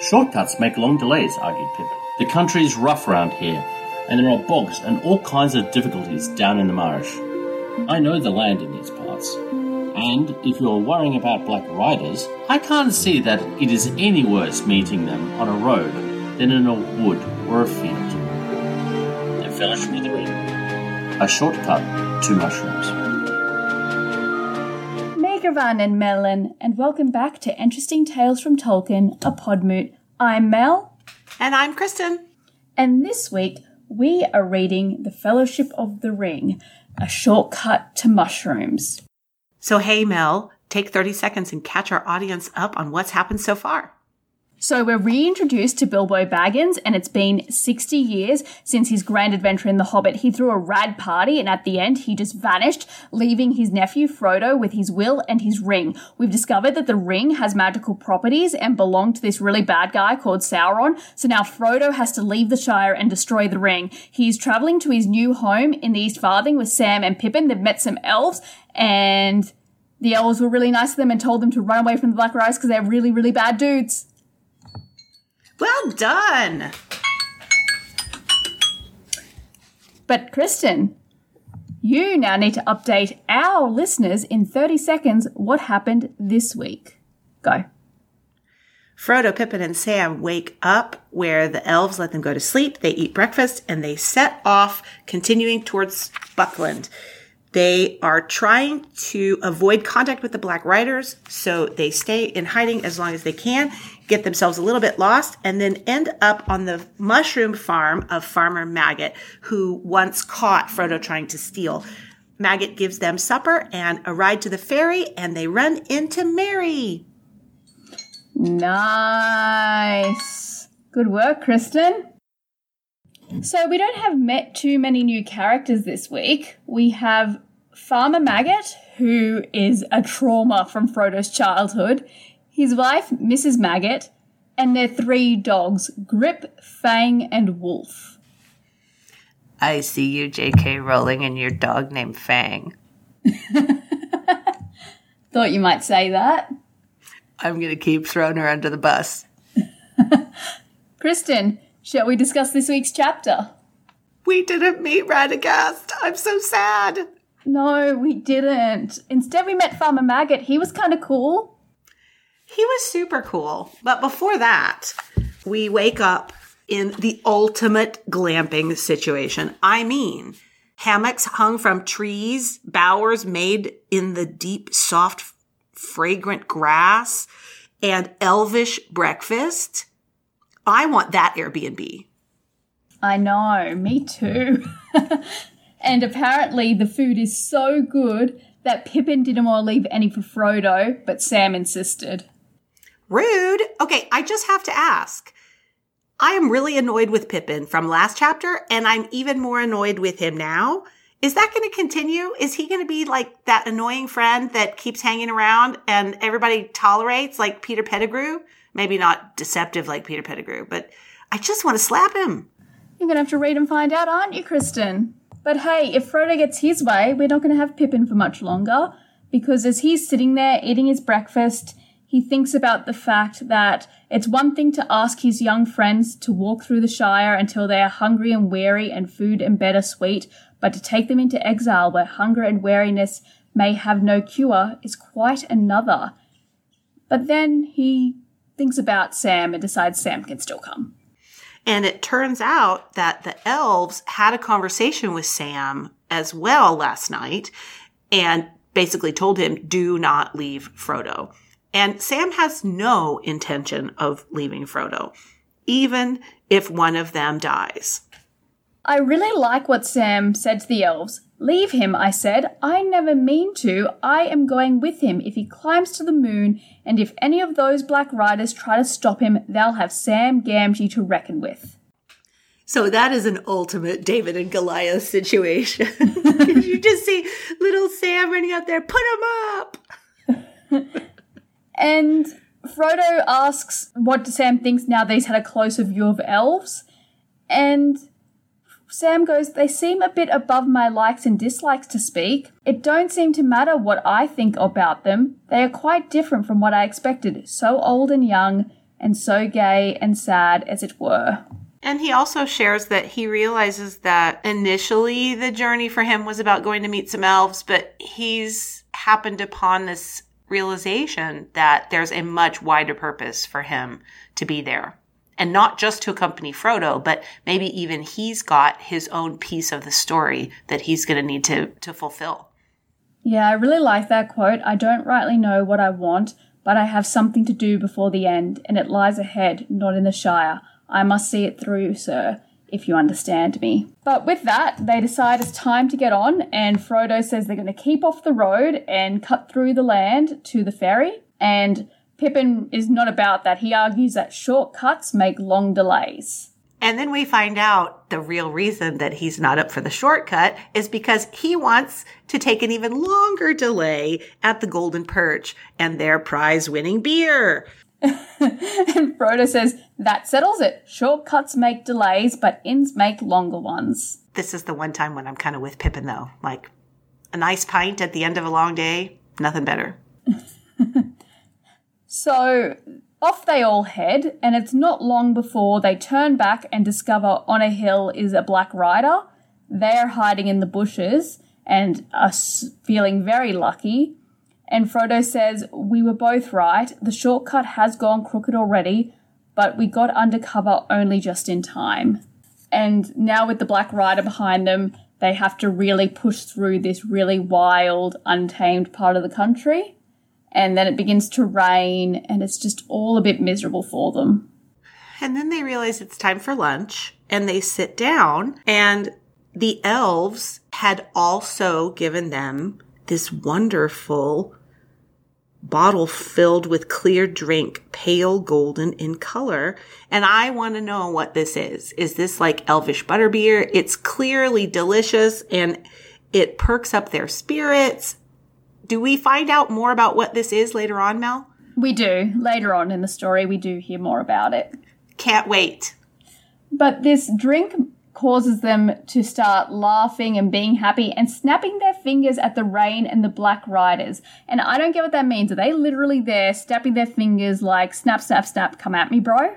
Shortcuts make long delays, argued Pip. The country's rough round here, and there are bogs and all kinds of difficulties down in the marsh. I know the land in these parts. And if you're worrying about black riders, I can't see that it is any worse meeting them on a road than in a wood or a field. The Fellowship of the Ring. A shortcut to mushrooms. Mae govannen mellon, and welcome back to Interesting Tales from Tolkien, a podmoot. I'm Mel, And I'm Kristen. and this week we are reading The Fellowship of the Ring, a shortcut to mushrooms. So, hey, Mel, take 30 seconds and catch our audience up on what's happened so far. So we're reintroduced to Bilbo Baggins, and it's been 60 years since his grand adventure in The Hobbit. He threw a rad party, and at the end, he just vanished, leaving his nephew Frodo with his will and his ring. We've discovered that the ring has magical properties and belonged to this really bad guy called Sauron. So now Frodo has to leave the Shire and destroy the ring. He's traveling to his new home in the East Farthing with Sam and Pippin. They've met some elves, and the elves were really nice to them and told them to run away from the Black Riders because they're really, really bad dudes. Well done. But Kristen, you now need to update our listeners in 30 seconds what happened this week. Go. Frodo, Pippin, and Sam wake up where the elves let them go to sleep. They eat breakfast and they set off, continuing towards Buckland. They are trying to avoid contact with the Black Riders, so they stay in hiding as long as they can, get themselves a little bit lost, and then end up on the mushroom farm of Farmer Maggot, who once caught Frodo trying to steal. Maggot gives them supper and a ride to the ferry, and they run into Merry. Nice. Good work, Kristen. So, we don't have met too many new characters this week. We have Farmer Maggot, who is a trauma from Frodo's childhood, his wife, Mrs. Maggot, and their three dogs, Grip, Fang, and Wolf. I see you, J.K. Rowling, and your dog named Fang. Thought you might say that. I'm going to keep throwing her under the bus. Kristen, shall we discuss this week's chapter? We didn't meet Radagast. I'm so sad. No, we didn't. Instead, we met Farmer Maggot. He was kind of cool. He was super cool. But before that, we wake up in the ultimate glamping situation. I mean, hammocks hung from trees, bowers made in the deep, soft, fragrant grass, and elvish breakfast. I want that Airbnb. I know, me too. and apparently, the food is so good that Pippin didn't want to leave any for Frodo, but Sam insisted. Rude. Okay, I just have to ask. I am really annoyed with Pippin from last chapter, and I'm even more annoyed with him now. Is that going to continue? Is he going to be like that annoying friend that keeps hanging around and everybody tolerates, like Peter Pettigrew? Maybe not deceptive like Peter Pettigrew, but I just want to slap him. You're going to have to read and find out, aren't you, Kristen? But hey, if Frodo gets his way, we're not going to have Pippin for much longer, because as he's sitting there eating his breakfast, he thinks about the fact that it's one thing to ask his young friends to walk through the Shire until they are hungry and weary and food and bed are sweet, but to take them into exile where hunger and weariness may have no cure is quite another. But then he thinks about Sam and decides Sam can still come. And it turns out that the elves had a conversation with Sam as well last night and basically told him, do not leave Frodo. And Sam has no intention of leaving Frodo, even if one of them dies. I really like what Sam said to the elves. Leave him, I said. I never mean to. I am going with him if he climbs to the moon, and if any of those black riders try to stop him, they'll have Sam Gamgee to reckon with. So that is an ultimate David and Goliath situation. you just see little Sam running out there, put him up. And Frodo asks what Sam thinks now that he's had a closer view of elves. And Sam goes, They seem a bit above my likes and dislikes to speak. It don't seem to matter what I think about them. They are quite different from what I expected. So old and young, and so gay and sad as it were. And he also shares that he realizes that initially the journey for him was about going to meet some elves, but he's happened upon this realization that there's a much wider purpose for him to be there. And not just to accompany Frodo, but maybe even he's got his own piece of the story that he's going to need to, to fulfill. Yeah, I really like that quote. I don't rightly know what I want, but I have something to do before the end, and it lies ahead, not in the Shire. I must see it through, sir, if you understand me. But with that, they decide it's time to get on, and Frodo says they're going to keep off the road and cut through the land to the ferry. And Pippin is not about that. He argues that shortcuts make long delays. And then we find out the real reason that he's not up for the shortcut is because he wants to take an even longer delay at the Golden Perch and their prize winning beer. and Frodo says, That settles it. Shortcuts make delays, but inns make longer ones. This is the one time when I'm kind of with Pippin, though. Like, a nice pint at the end of a long day, nothing better. so off they all head, and it's not long before they turn back and discover on a hill is a black rider. They're hiding in the bushes and are feeling very lucky. And Frodo says, We were both right. The shortcut has gone crooked already, but we got undercover only just in time. And now, with the Black Rider behind them, they have to really push through this really wild, untamed part of the country. And then it begins to rain, and it's just all a bit miserable for them. And then they realize it's time for lunch, and they sit down, and the elves had also given them this wonderful bottle filled with clear drink, pale golden in color. And I want to know what this is. Is this like elvish butterbeer? It's clearly delicious and it perks up their spirits. Do we find out more about what this is later on, Mel? We do. Later on in the story, we do hear more about it. Can't wait. But this drink causes them to start laughing and being happy and snapping their fingers at the rain and the black riders. And I don't get what that means. Are they literally there snapping their fingers like snap, snap, snap, come at me, bro?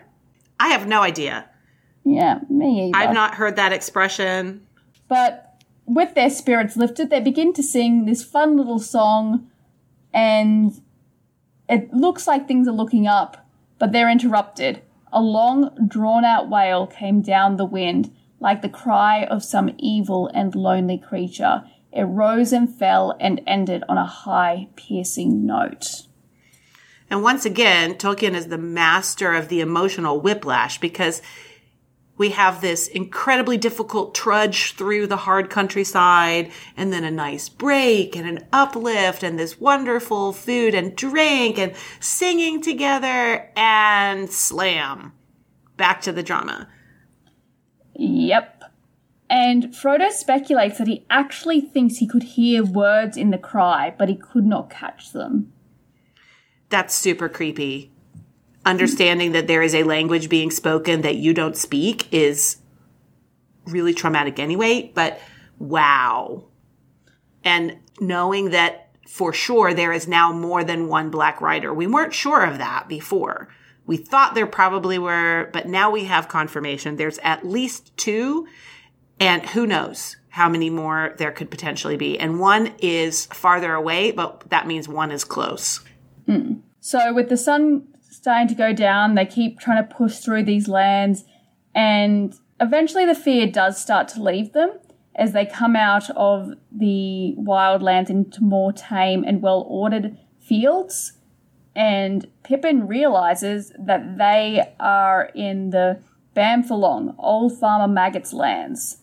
I have no idea. Yeah, me either. I've not heard that expression. But with their spirits lifted, they begin to sing this fun little song and it looks like things are looking up, but they're interrupted. A long, drawn out wail came down the wind like the cry of some evil and lonely creature. It rose and fell and ended on a high, piercing note. And once again, Tolkien is the master of the emotional whiplash because we have this incredibly difficult trudge through the hard countryside and then a nice break and an uplift and this wonderful food and drink and singing together and slam back to the drama. Yep. And Frodo speculates that he actually thinks he could hear words in the cry, but he could not catch them. That's super creepy. Understanding that there is a language being spoken that you don't speak is really traumatic anyway, but wow. And knowing that for sure there is now more than one Black Rider. We weren't sure of that before. We thought there probably were, but now we have confirmation. There's at least two, and who knows how many more there could potentially be. And one is farther away, but that means one is close. Mm. So, with the sun starting to go down, they keep trying to push through these lands, and eventually the fear does start to leave them as they come out of the wildlands into more tame and well ordered fields and Pippin realizes that they are in the Bamfurlong, Old Farmer Maggot's lands.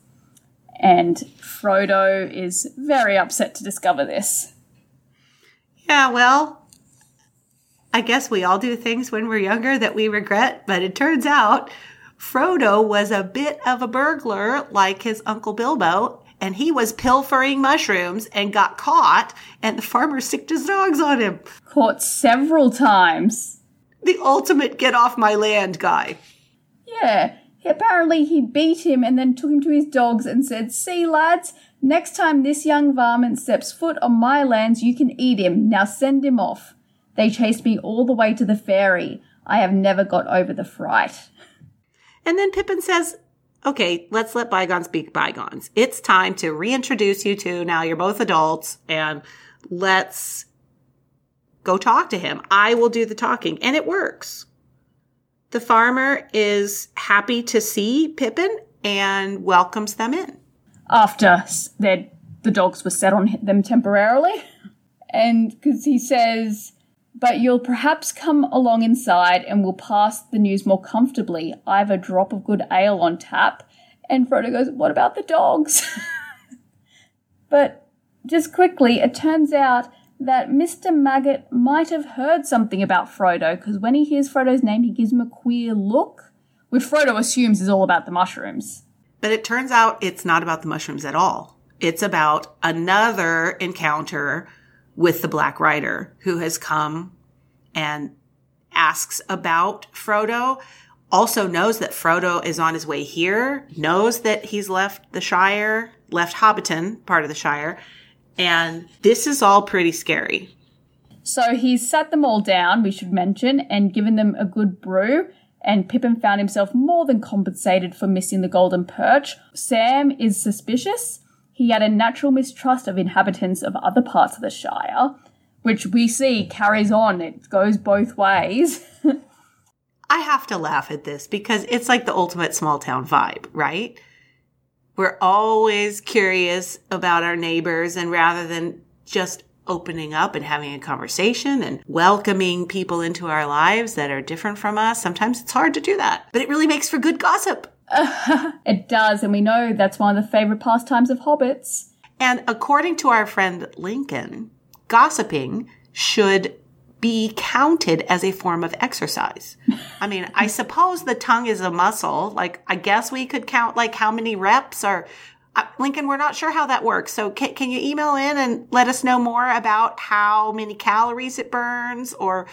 And Frodo is very upset to discover this. Yeah, well, I guess we all do things when we're younger that we regret, but it turns out Frodo was a bit of a burglar like his Uncle Bilbo, and he was pilfering mushrooms and got caught, and the farmer sicked his dogs on him. Caught several times. The ultimate get off my land guy. Yeah, apparently he beat him and then took him to his dogs and said, See, lads, next time this young varmint steps foot on my lands, you can eat him. Now send him off. They chased me all the way to the ferry. I have never got over the fright. And then Pippin says, okay, let's let bygones be bygones. It's time to reintroduce you two. Now you're both adults and let's go talk to him. I will do the talking. And it works. The farmer is happy to see Pippin and welcomes them in. After the dogs were set on them temporarily. And because he says, but you'll perhaps come along inside and we'll pass the news more comfortably. I've a drop of good ale on tap. And Frodo goes, What about the dogs? but just quickly, it turns out that Mr. Maggot might have heard something about Frodo because when he hears Frodo's name, he gives him a queer look, which Frodo assumes is all about the mushrooms. But it turns out it's not about the mushrooms at all. It's about another encounter with the Black Rider who has come and asks about Frodo. Also knows that Frodo is on his way here, knows that he's left the Shire, left Hobbiton, part of the Shire, and this is all pretty scary. So he's sat them all down, we should mention, and given them a good brew. And Pippin found himself more than compensated for missing the golden perch. Sam is suspicious. He had a natural mistrust of inhabitants of other parts of the Shire, which we see carries on. It goes both ways. I have to laugh at this because it's like the ultimate small town vibe, right? We're always curious about our neighbors and rather than just opening up and having a conversation and welcoming people into our lives that are different from us, sometimes it's hard to do that. But it really makes for good gossip. it does, and we know that's one of the favorite pastimes of hobbits. And according to our friend Lincoln, gossiping should be counted as a form of exercise. I mean, I suppose the tongue is a muscle. Like, I guess we could count like how many reps or uh, Lincoln, we're not sure how that works. So can, can you email in and let us know more about how many calories it burns or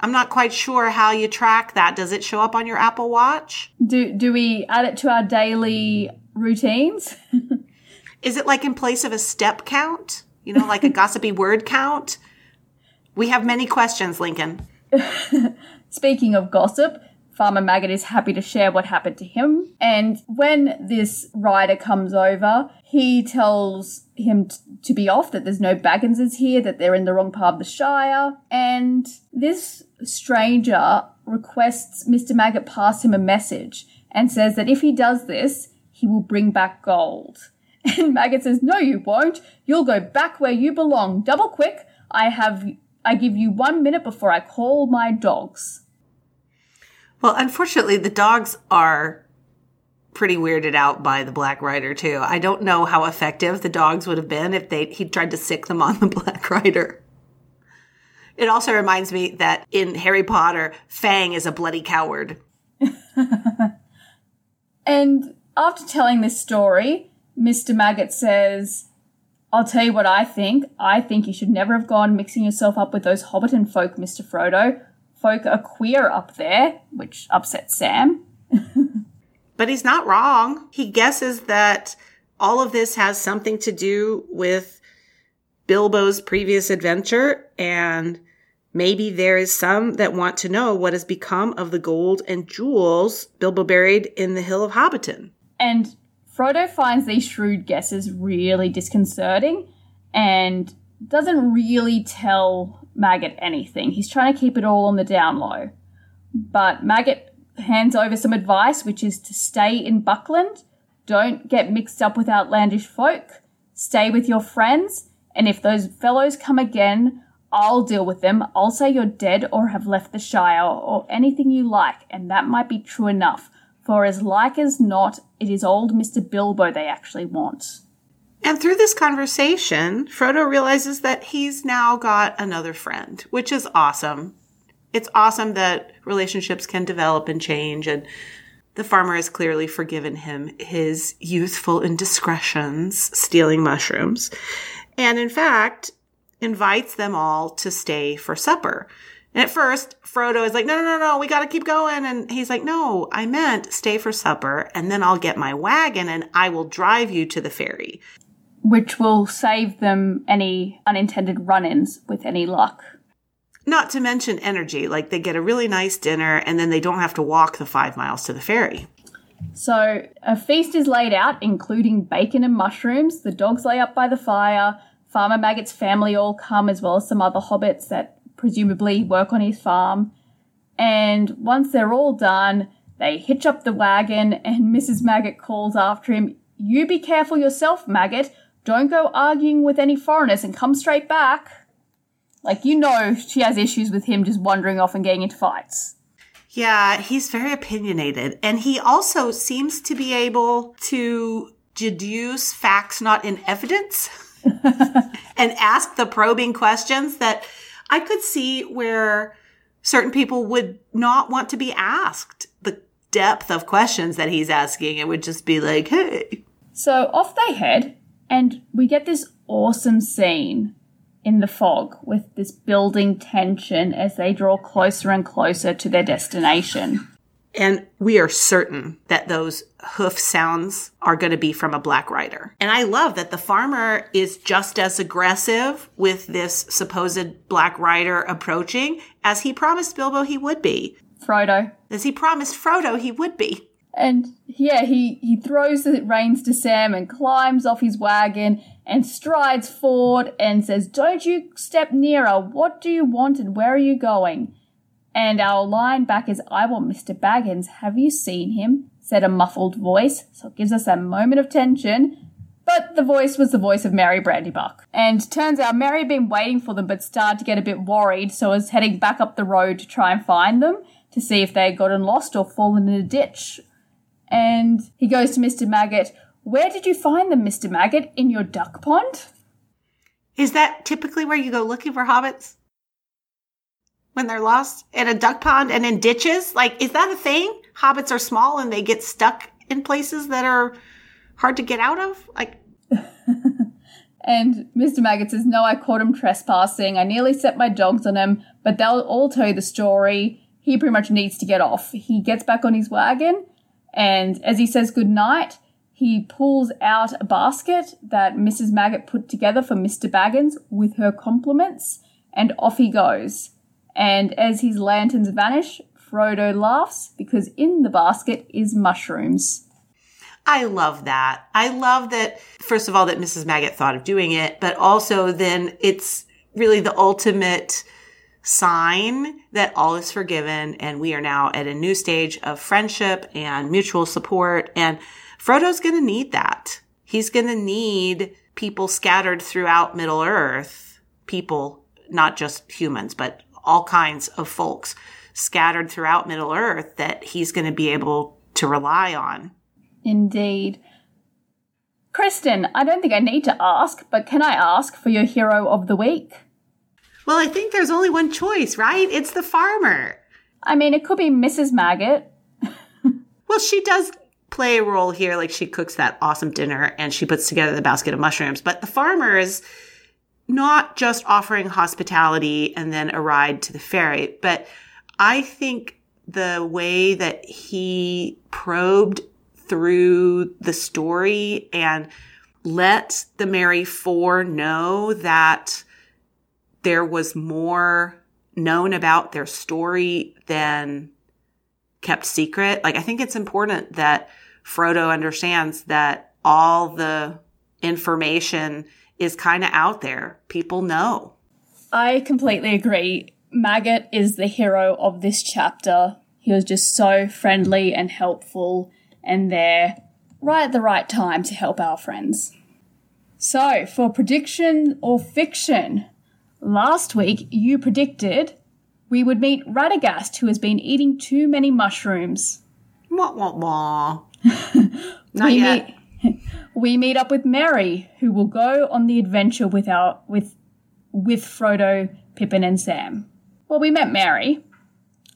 I'm not quite sure how you track that. Does it show up on your Apple Watch? Do do we add it to our daily routines? Is it like in place of a step count? You know, like a gossipy word count? We have many questions, Lincoln. Speaking of gossip, Farmer Maggot is happy to share what happened to him. And when this rider comes over, he tells him t- to be off, that there's no Bagginses here, that they're in the wrong part of the Shire. And this stranger requests Mr. Maggot pass him a message and says that if he does this, he will bring back gold. And Maggot says, No, you won't. You'll go back where you belong. Double quick. I have I give you one minute before I call my dogs. Well, unfortunately, the dogs are pretty weirded out by the Black Rider too. I don't know how effective the dogs would have been if they he tried to sick them on the Black Rider. It also reminds me that in Harry Potter, Fang is a bloody coward. and after telling this story, Mr. Maggot says, I'll tell you what I think. I think you should never have gone mixing yourself up with those Hobbiton folk, Mr. Frodo. Folk are queer up there, which upsets Sam. but he's not wrong. He guesses that all of this has something to do with Bilbo's previous adventure, and maybe there is some that want to know what has become of the gold and jewels Bilbo buried in the Hill of Hobbiton. And Frodo finds these shrewd guesses really disconcerting and doesn't really tell Maggot anything. He's trying to keep it all on the down low. But Maggot hands over some advice, which is to stay in Buckland, don't get mixed up with outlandish folk, stay with your friends, and if those fellows come again, I'll deal with them. I'll say you're dead or have left the Shire or anything you like, and that might be true enough for as like as not, it is old Mr. Bilbo they actually want. And through this conversation, Frodo realizes that he's now got another friend, which is awesome. It's awesome that relationships can develop and change, and the farmer has clearly forgiven him his youthful indiscretions stealing mushrooms, and in fact, invites them all to stay for supper. And at first, Frodo is like, no, no, no, no, we got to keep going. And he's like, no, I meant stay for supper and then I'll get my wagon and I will drive you to the ferry. Which will save them any unintended run ins with any luck. Not to mention energy. Like they get a really nice dinner and then they don't have to walk the five miles to the ferry. So a feast is laid out, including bacon and mushrooms. The dogs lay up by the fire. Farmer Maggot's family all come, as well as some other hobbits that presumably work on his farm. And once they're all done, they hitch up the wagon, and Mrs. Maggot calls after him, You be careful yourself, Maggot. Don't go arguing with any foreigners and come straight back. Like, you know, she has issues with him just wandering off and getting into fights. Yeah, he's very opinionated. And he also seems to be able to deduce facts not in evidence and ask the probing questions that I could see where certain people would not want to be asked the depth of questions that he's asking. It would just be like, hey. So off they head, and we get this awesome scene in the fog with this building tension as they draw closer and closer to their destination. And we are certain that those hoof sounds are going to be from a black rider. And I love that the farmer is just as aggressive with this supposed black rider approaching as he promised Bilbo he would be. Frodo. As he promised Frodo he would be. And yeah, he, he throws the reins to Sam and climbs off his wagon and strides forward and says, Don't you step nearer. What do you want and where are you going? And our line back is, I want Mr. Baggins. Have you seen him? said a muffled voice. So it gives us a moment of tension. But the voice was the voice of Merry Brandybuck. And turns out Merry had been waiting for them but started to get a bit worried, so was heading back up the road to try and find them to see if they had gotten lost or fallen in a ditch and he goes to Mr. Maggot, Where did you find them, Mr. Maggot? In your duck pond? Is that typically where you go looking for hobbits? When they're lost? In a duck pond and in ditches? Like, is that a thing? Hobbits are small and they get stuck in places that are hard to get out of? Like, and Mr. Maggot says, No, I caught him trespassing. I nearly set my dogs on him, but they'll all tell you the story. He pretty much needs to get off. He gets back on his wagon and as he says goodnight, he pulls out a basket that Mrs. Maggot put together for Mr. Baggins with her compliments, and off he goes. And as his lanterns vanish, Frodo laughs because in the basket is mushrooms. I love that. I love that, first of all, that Mrs. Maggot thought of doing it, but also then it's really the ultimate sign that all is forgiven and we are now at a new stage of friendship and mutual support. And Frodo's going to need that. He's going to need people scattered throughout Middle Earth, people, not just humans, but all kinds of folks scattered throughout Middle Earth that he's going to be able to rely on. Indeed. Kristen, I don't think I need to ask, but can I ask for your hero of the week? Well, I think there's only one choice, right? It's the farmer. I mean, it could be Mrs. Maggot. well, she does play a role here. Like she cooks that awesome dinner and she puts together the basket of mushrooms. But the farmer is not just offering hospitality and then a ride to the ferry, but I think the way that he probed through the story and let the Merry Four know that there was more known about their story than kept secret. Like, I think it's important that Frodo understands that all the information is kind of out there. People know. I completely agree. Maggot is the hero of this chapter. He was just so friendly and helpful and there right at the right time to help our friends. So, for prediction or fiction, Last week, you predicted we would meet Radagast, who has been eating too many mushrooms. Wah, wah, wah. Not we yet. Meet, we meet up with Merry, who will go on the adventure with our with with Frodo, Pippin, and Sam. Well, we met Merry.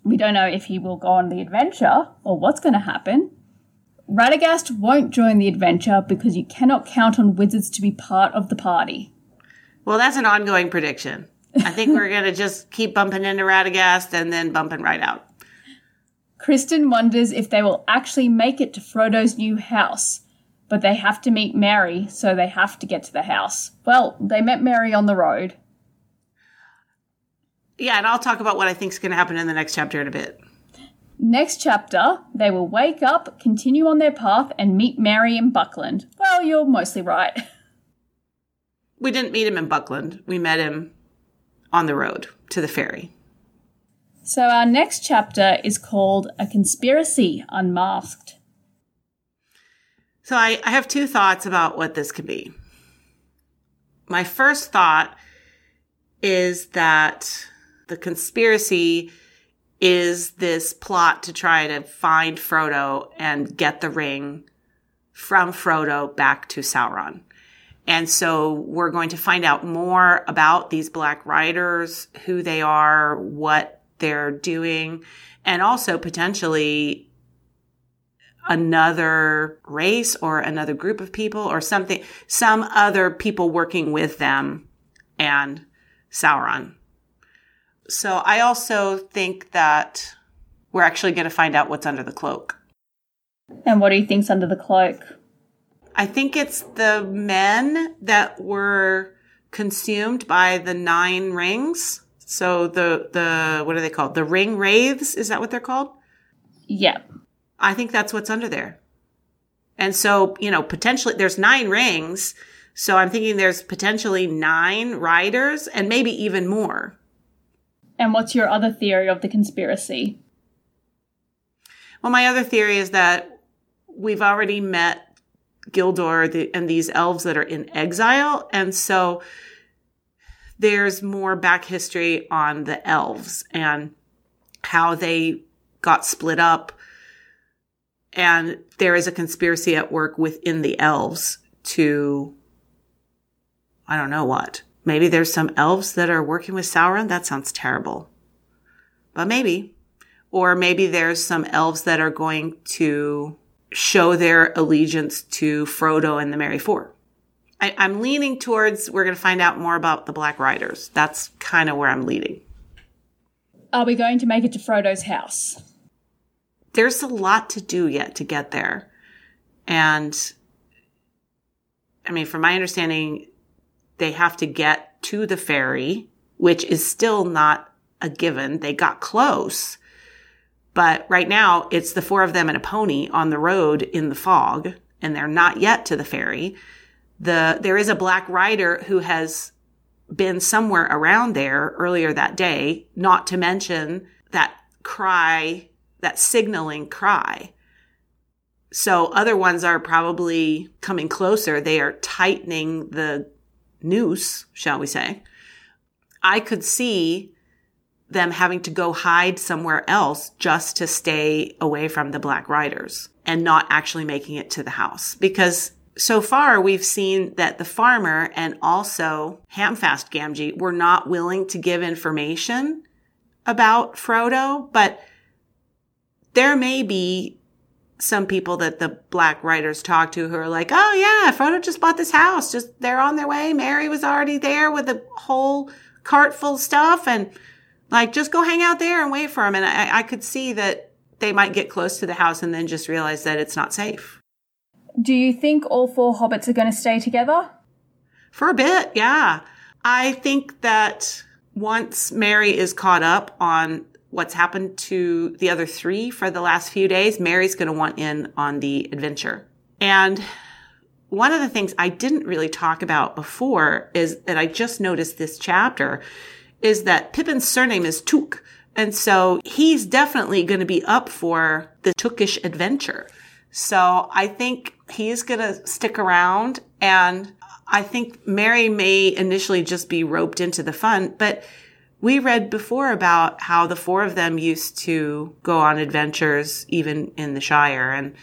We don't know if he will go on the adventure or what's going to happen. Radagast won't join the adventure because you cannot count on wizards to be part of the party. Well, that's an ongoing prediction. I think we're going to just keep bumping into Radagast and then bumping right out. Kristen wonders if they will actually make it to Frodo's new house, but they have to meet Merry, so they have to get to the house. Well, they met Merry on the road. Yeah, and I'll talk about what I think is going to happen in the next chapter in a bit. Next chapter, they will wake up, continue on their path, and meet Merry in Buckland. Well, you're mostly right. We didn't meet him in Buckland. We met him on the road to the ferry. So, our next chapter is called A Conspiracy Unmasked. So, I, I have two thoughts about what this could be. My first thought is that the conspiracy is this plot to try to find Frodo and get the ring from Frodo back to Sauron. And so we're going to find out more about these Black Riders, who they are, what they're doing, and also potentially another race or another group of people or something, some other people working with them and Sauron. So I also think that we're actually going to find out what's under the cloak. And what do you think's under the cloak? I think it's the men that were consumed by the nine rings. So the the what are they called? The ring wraiths, is that what they're called? Yep. I think that's what's under there. And so, you know, potentially there's nine rings. So I'm thinking there's potentially nine riders and maybe even more. And what's your other theory of the conspiracy? Well, my other theory is that we've already met Gildor the, and these elves that are in exile. And so there's more back history on the elves and how they got split up. And there is a conspiracy at work within the elves to, I don't know what. Maybe there's some elves that are working with Sauron. That sounds terrible. But maybe. Or maybe there's some elves that are going to show their allegiance to Frodo and the Merry Four. I, am leaning towards we're going to find out more about the Black Riders. That's kind of where I'm leading. Are we going to make it to Frodo's house? There's a lot to do yet to get there. And I mean, from my understanding, they have to get to the ferry, which is still not a given. They got close. But right now, it's the four of them and a pony on the road in the fog, and they're not yet to the ferry the there is a black rider who has been somewhere around there earlier that day, not to mention that cry, that signaling cry. So other ones are probably coming closer. They are tightening the noose, shall we say. I could see them having to go hide somewhere else just to stay away from the Black Riders and not actually making it to the house because so far we've seen that the farmer and also Hamfast Gamgee were not willing to give information about Frodo, but there may be some people that the black riders talk to who are like, oh yeah, Frodo just bought this house. Just they're on their way. Merry was already there with a whole cart full of stuff and like just go hang out there and wait for him. And I, I could see that they might get close to the house and then just realize that it's not safe. Do you think all four hobbits are going to stay together? For a bit, yeah. I think that once Merry is caught up on what's happened to the other three for the last few days, Merry's going to want in on the adventure. And one of the things I didn't really talk about before is that I just noticed this chapter is that Pippin's surname is Took. And so he's definitely going to be up for the Tookish adventure. So I think he's going to stick around and I think Merry may initially just be roped into the fun, but we read before about how the four of them used to go on adventures even in the Shire and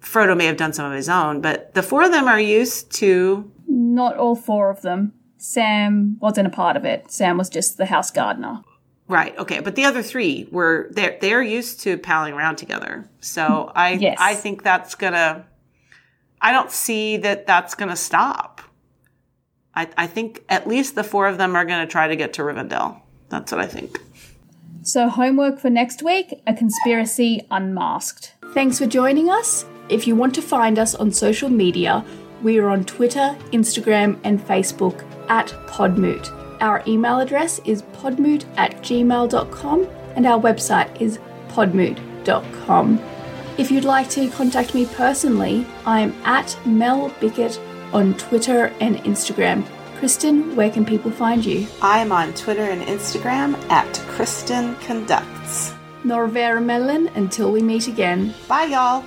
Frodo may have done some of his own, but the four of them are used to not all four of them. Sam wasn't a part of it. Sam was just the house gardener. Right. Okay. But the other three were they're they're used to palling around together. So I yes. I think that's gonna. I don't see that that's gonna stop. I I think at least the four of them are gonna try to get to Rivendell. That's what I think. So homework for next week: a conspiracy unmasked. Thanks for joining us. If you want to find us on social media, we are on Twitter, Instagram, and Facebook at Podmoot our email address is podmoot at gmail.com and our website is podmoot.com. If you'd like to contact me personally, I'm at Mel Bickett on Twitter and Instagram. Kristen, where can people find you? I'm on Twitter and Instagram at Kristen Conducts. Norvera Mellon, until we meet again. Bye, y'all.